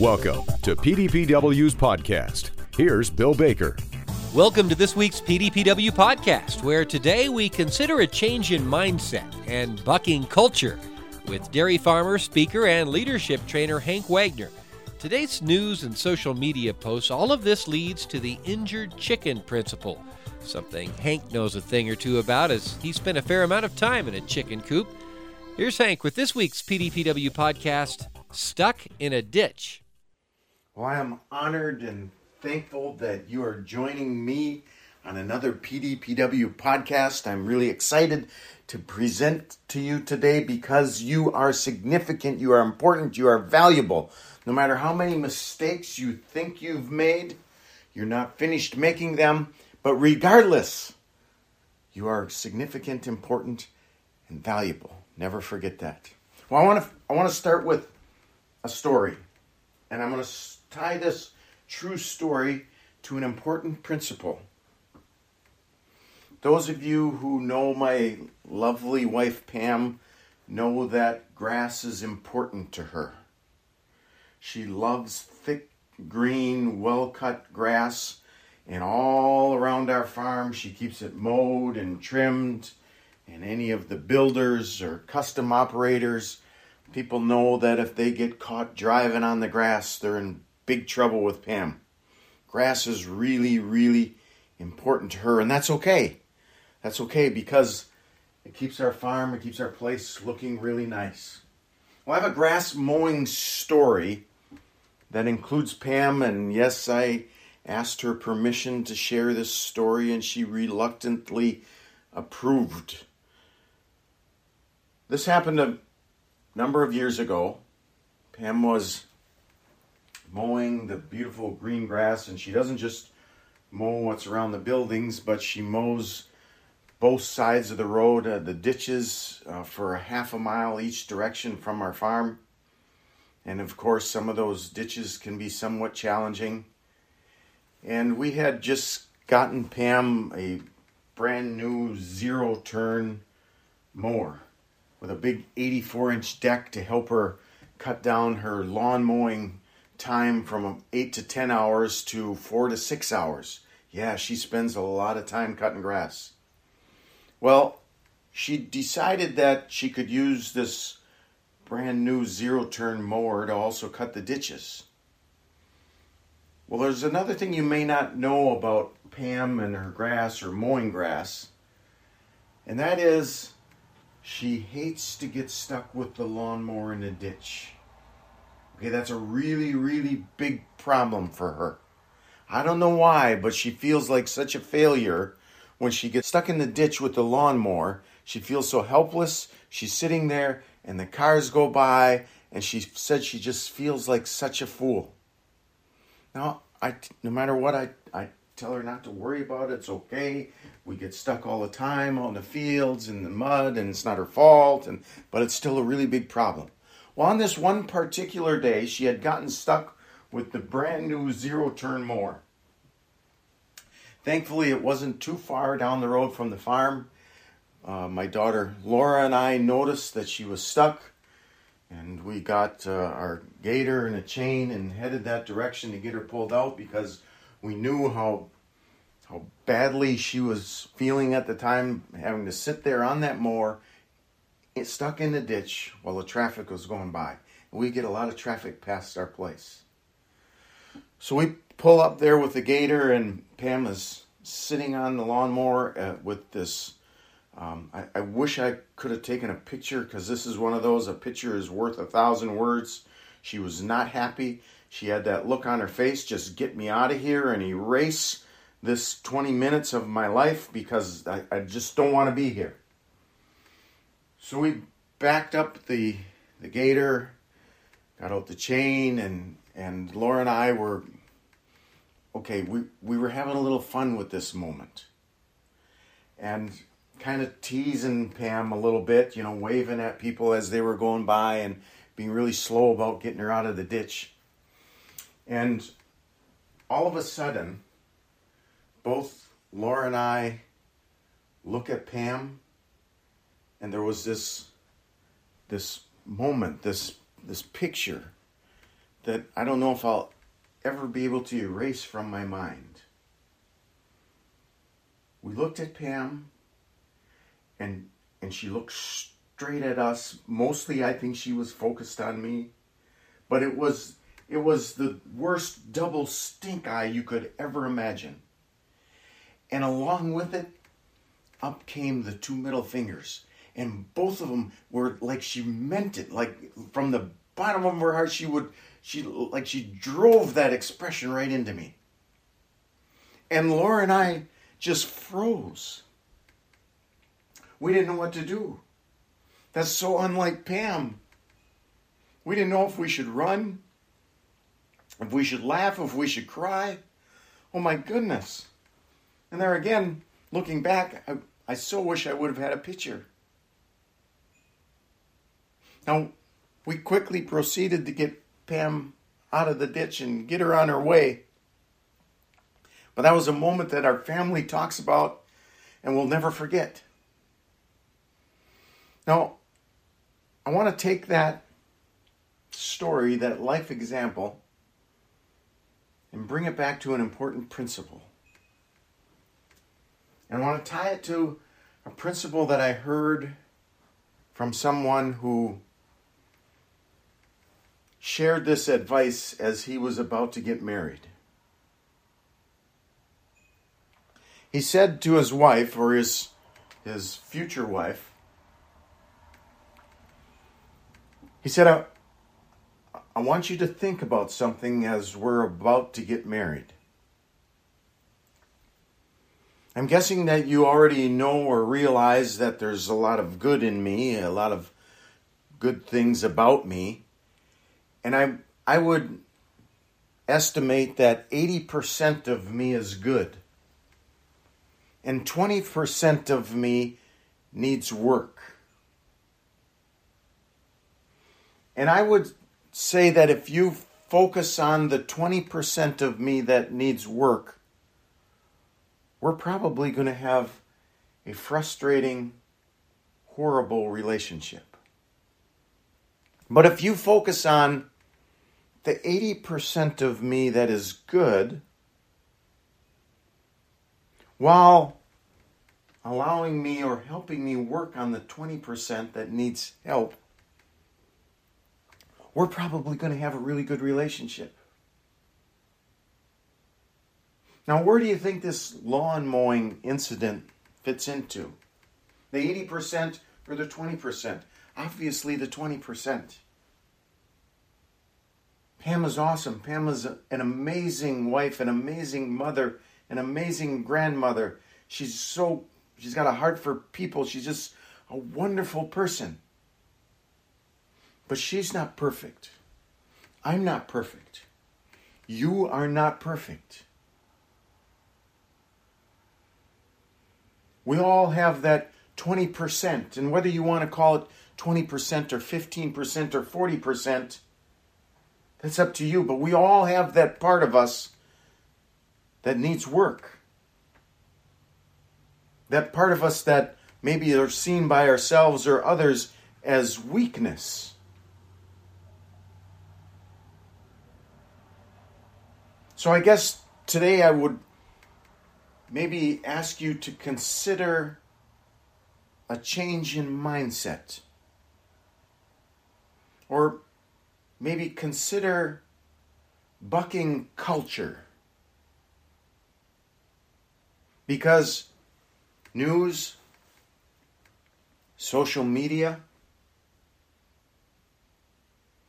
Welcome to PDPW's podcast. Here's Bill Baker. Welcome to this week's PDPW podcast, where today we consider a change in mindset and bucking culture with dairy farmer, speaker, and leadership trainer Hank Wagner. Today's news and social media posts, all of this leads to the injured chicken principle, something Hank knows a thing or two about as he spent a fair amount of time in a chicken coop. Here's Hank with this week's PDPW podcast Stuck in a Ditch. Well, I am honored and thankful that you are joining me on another PDPW podcast. I'm really excited to present to you today because you are significant, you are important, you are valuable. No matter how many mistakes you think you've made, you're not finished making them, but regardless, you are significant, important, and valuable. Never forget that. Well, I want to I want to start with a story, and I'm going to tie this true story to an important principle. Those of you who know my lovely wife Pam know that grass is important to her. She loves thick, green, well cut grass, and all around our farm she keeps it mowed and trimmed. And any of the builders or custom operators, people know that if they get caught driving on the grass, they're in big trouble with Pam. Grass is really, really important to her, and that's okay. That's okay because it keeps our farm, it keeps our place looking really nice. Well, I have a grass mowing story that includes Pam, and yes, I asked her permission to share this story, and she reluctantly approved. This happened a number of years ago. Pam was mowing the beautiful green grass, and she doesn't just mow what's around the buildings, but she mows both sides of the road, uh, the ditches uh, for a half a mile each direction from our farm. And of course, some of those ditches can be somewhat challenging. And we had just gotten Pam a brand new zero turn mower with a big 84 inch deck to help her cut down her lawn mowing time from 8 to 10 hours to 4 to 6 hours. Yeah, she spends a lot of time cutting grass. Well, she decided that she could use this brand new zero turn mower to also cut the ditches. Well, there's another thing you may not know about Pam and her grass or mowing grass, and that is she hates to get stuck with the lawnmower in a ditch. Okay, that's a really, really big problem for her. I don't know why, but she feels like such a failure when she gets stuck in the ditch with the lawnmower. She feels so helpless. She's sitting there and the cars go by, and she said she just feels like such a fool. Now, I, no matter what I, I tell her not to worry about it, it's okay. We get stuck all the time on the fields in the mud, and it's not her fault, and but it's still a really big problem. Well, on this one particular day, she had gotten stuck with the brand new zero turn mower. Thankfully, it wasn't too far down the road from the farm. Uh, my daughter Laura and I noticed that she was stuck, and we got uh, our gator and a chain and headed that direction to get her pulled out because we knew how how badly she was feeling at the time, having to sit there on that mower it stuck in the ditch while the traffic was going by. We get a lot of traffic past our place. So we pull up there with the gator, and Pam is sitting on the lawnmower uh, with this. Um, I, I, wish I could have taken a picture because this is one of those a picture is worth a thousand words. She was not happy. She had that look on her face just get me out of here and erase this 20 minutes of my life because I, I just don't want to be here. So we backed up the the gator, got out the chain, and and Laura and I were okay. We we were having a little fun with this moment, and kind of teasing Pam a little bit, you know, waving at people as they were going by, and being really slow about getting her out of the ditch. And all of a sudden, both Laura and I look at Pam and there was this this moment, this this picture that I don't know if I'll ever be able to erase from my mind. We looked at Pam and and she looked straight at us. Mostly I think she was focused on me. But it was it was the worst double stink eye you could ever imagine. And along with it, up came the two middle fingers. And both of them were like she meant it. Like from the bottom of her heart, she would, she, like she drove that expression right into me. And Laura and I just froze. We didn't know what to do. That's so unlike Pam. We didn't know if we should run, if we should laugh, if we should cry. Oh my goodness. And there again, looking back, I, I so wish I would have had a picture. Now, we quickly proceeded to get Pam out of the ditch and get her on her way. But that was a moment that our family talks about and will never forget. Now, I want to take that story, that life example, and bring it back to an important principle. And I want to tie it to a principle that I heard from someone who shared this advice as he was about to get married. He said to his wife, or his, his future wife, he said, I, I want you to think about something as we're about to get married. I'm guessing that you already know or realize that there's a lot of good in me, a lot of good things about me. And I I would estimate that 80% of me is good. And 20% of me needs work. And I would say that if you focus on the 20% of me that needs work, we're probably going to have a frustrating, horrible relationship. But if you focus on the 80% of me that is good, while allowing me or helping me work on the 20% that needs help, we're probably going to have a really good relationship. Now, where do you think this lawn mowing incident fits into? The 80% or the 20%? Obviously, the 20%. Pam is awesome. Pam is an amazing wife, an amazing mother, an amazing grandmother. She's so, she's got a heart for people. She's just a wonderful person. But she's not perfect. I'm not perfect. You are not perfect. We all have that 20%, and whether you want to call it 20% or 15% or 40%, that's up to you. But we all have that part of us that needs work. That part of us that maybe are seen by ourselves or others as weakness. So I guess today I would maybe ask you to consider a change in mindset. Or maybe consider bucking culture. Because news, social media,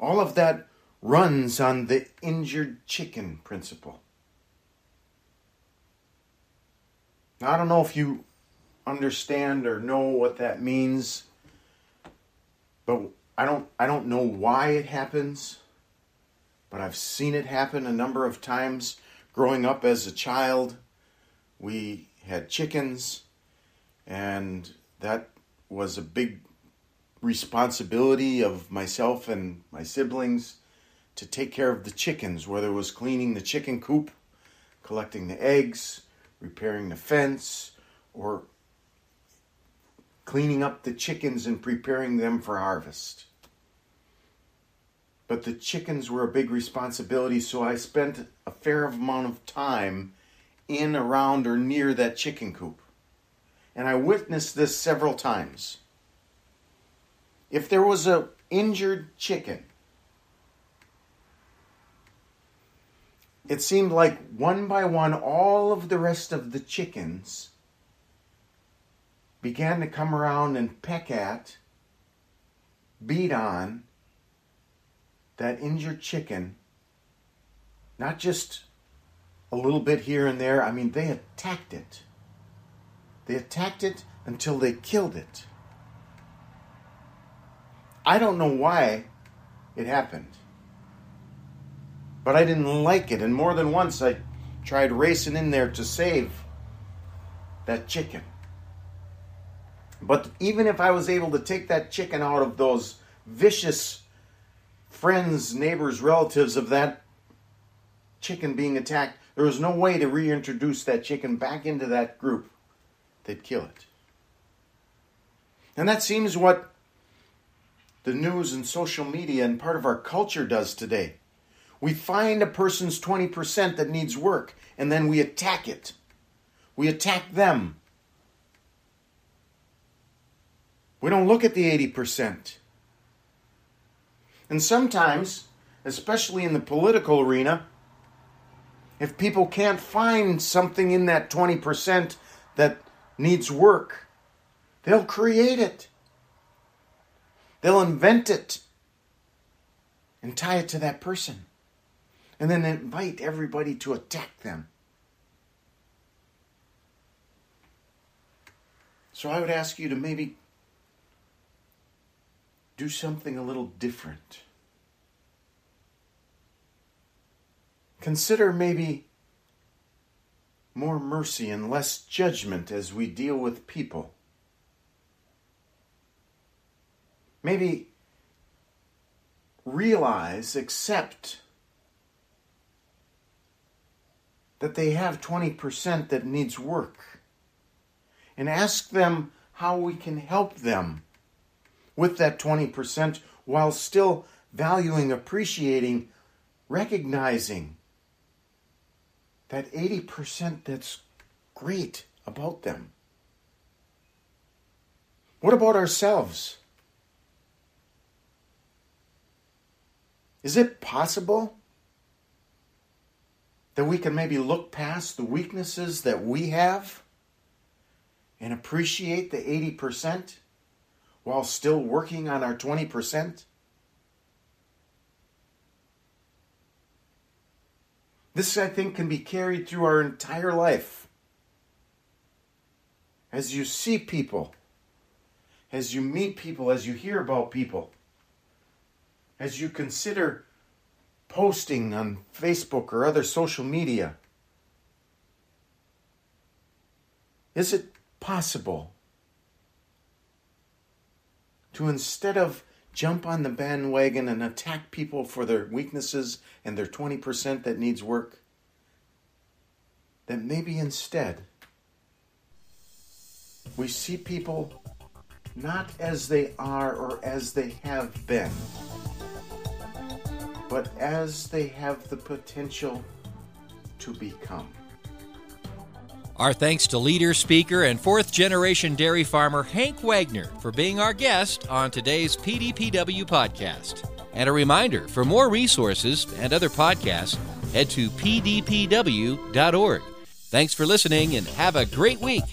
all of that runs on the injured chicken principle. Now, I don't know if you understand or know what that means, but I don't I don't know why it happens, but I've seen it happen a number of times growing up as a child. We had chickens and that was a big responsibility of myself and my siblings to take care of the chickens, whether it was cleaning the chicken coop, collecting the eggs, repairing the fence, or cleaning up the chickens and preparing them for harvest. but the chickens were a big responsibility, so I spent a fair amount of time in, around, or near that chicken coop. And I witnessed this several times. If there was a injured chicken, it seemed like one by one all of the rest of the chickens began to come around and peck at, beat on, that injured chicken, not just a little bit here and there, I mean, they attacked it. They attacked it until they killed it. I don't know why it happened. But I didn't like it, and more than once I tried racing in there to save that chicken. But even if I was able to take that chicken out of those vicious friends, neighbors, relatives of that chicken being attacked, there was no way to reintroduce that chicken back into that group. They'd kill it. And that seems what the news and social media and part of our culture does today. We find a person's 20% that needs work and then we attack it. We attack them. We don't look at the 80%. And sometimes, especially in the political arena, if people can't find something in that 20% that needs work, they'll create it. They'll invent it and tie it to that person. And then invite everybody to attack them. So I would ask you to maybe do something a little different. Consider maybe more mercy and less judgment as we deal with people. Maybe realize, accept that they have 20% that needs work and ask them how we can help them with that 20% while still valuing, appreciating, recognizing that 80% that's great about them. What about ourselves? Is it possible that we can maybe look past the weaknesses that we have and appreciate the 80%? While still working on our 20%? This, I think, can be carried through our entire life. As you see people, as you meet people, as you hear about people, as you consider posting on Facebook or other social media, is it possible to instead of jump on the bandwagon and attack people for their weaknesses and their 20% that needs work, that maybe instead we see people not as they are or as they have been, but as they have the potential to become. Our thanks to leader, speaker, and fourth generation dairy farmer Hank Wagner for being our guest on today's PDPW podcast. And a reminder for more resources and other podcasts, head to pdpw.org. Thanks for listening and have a great week.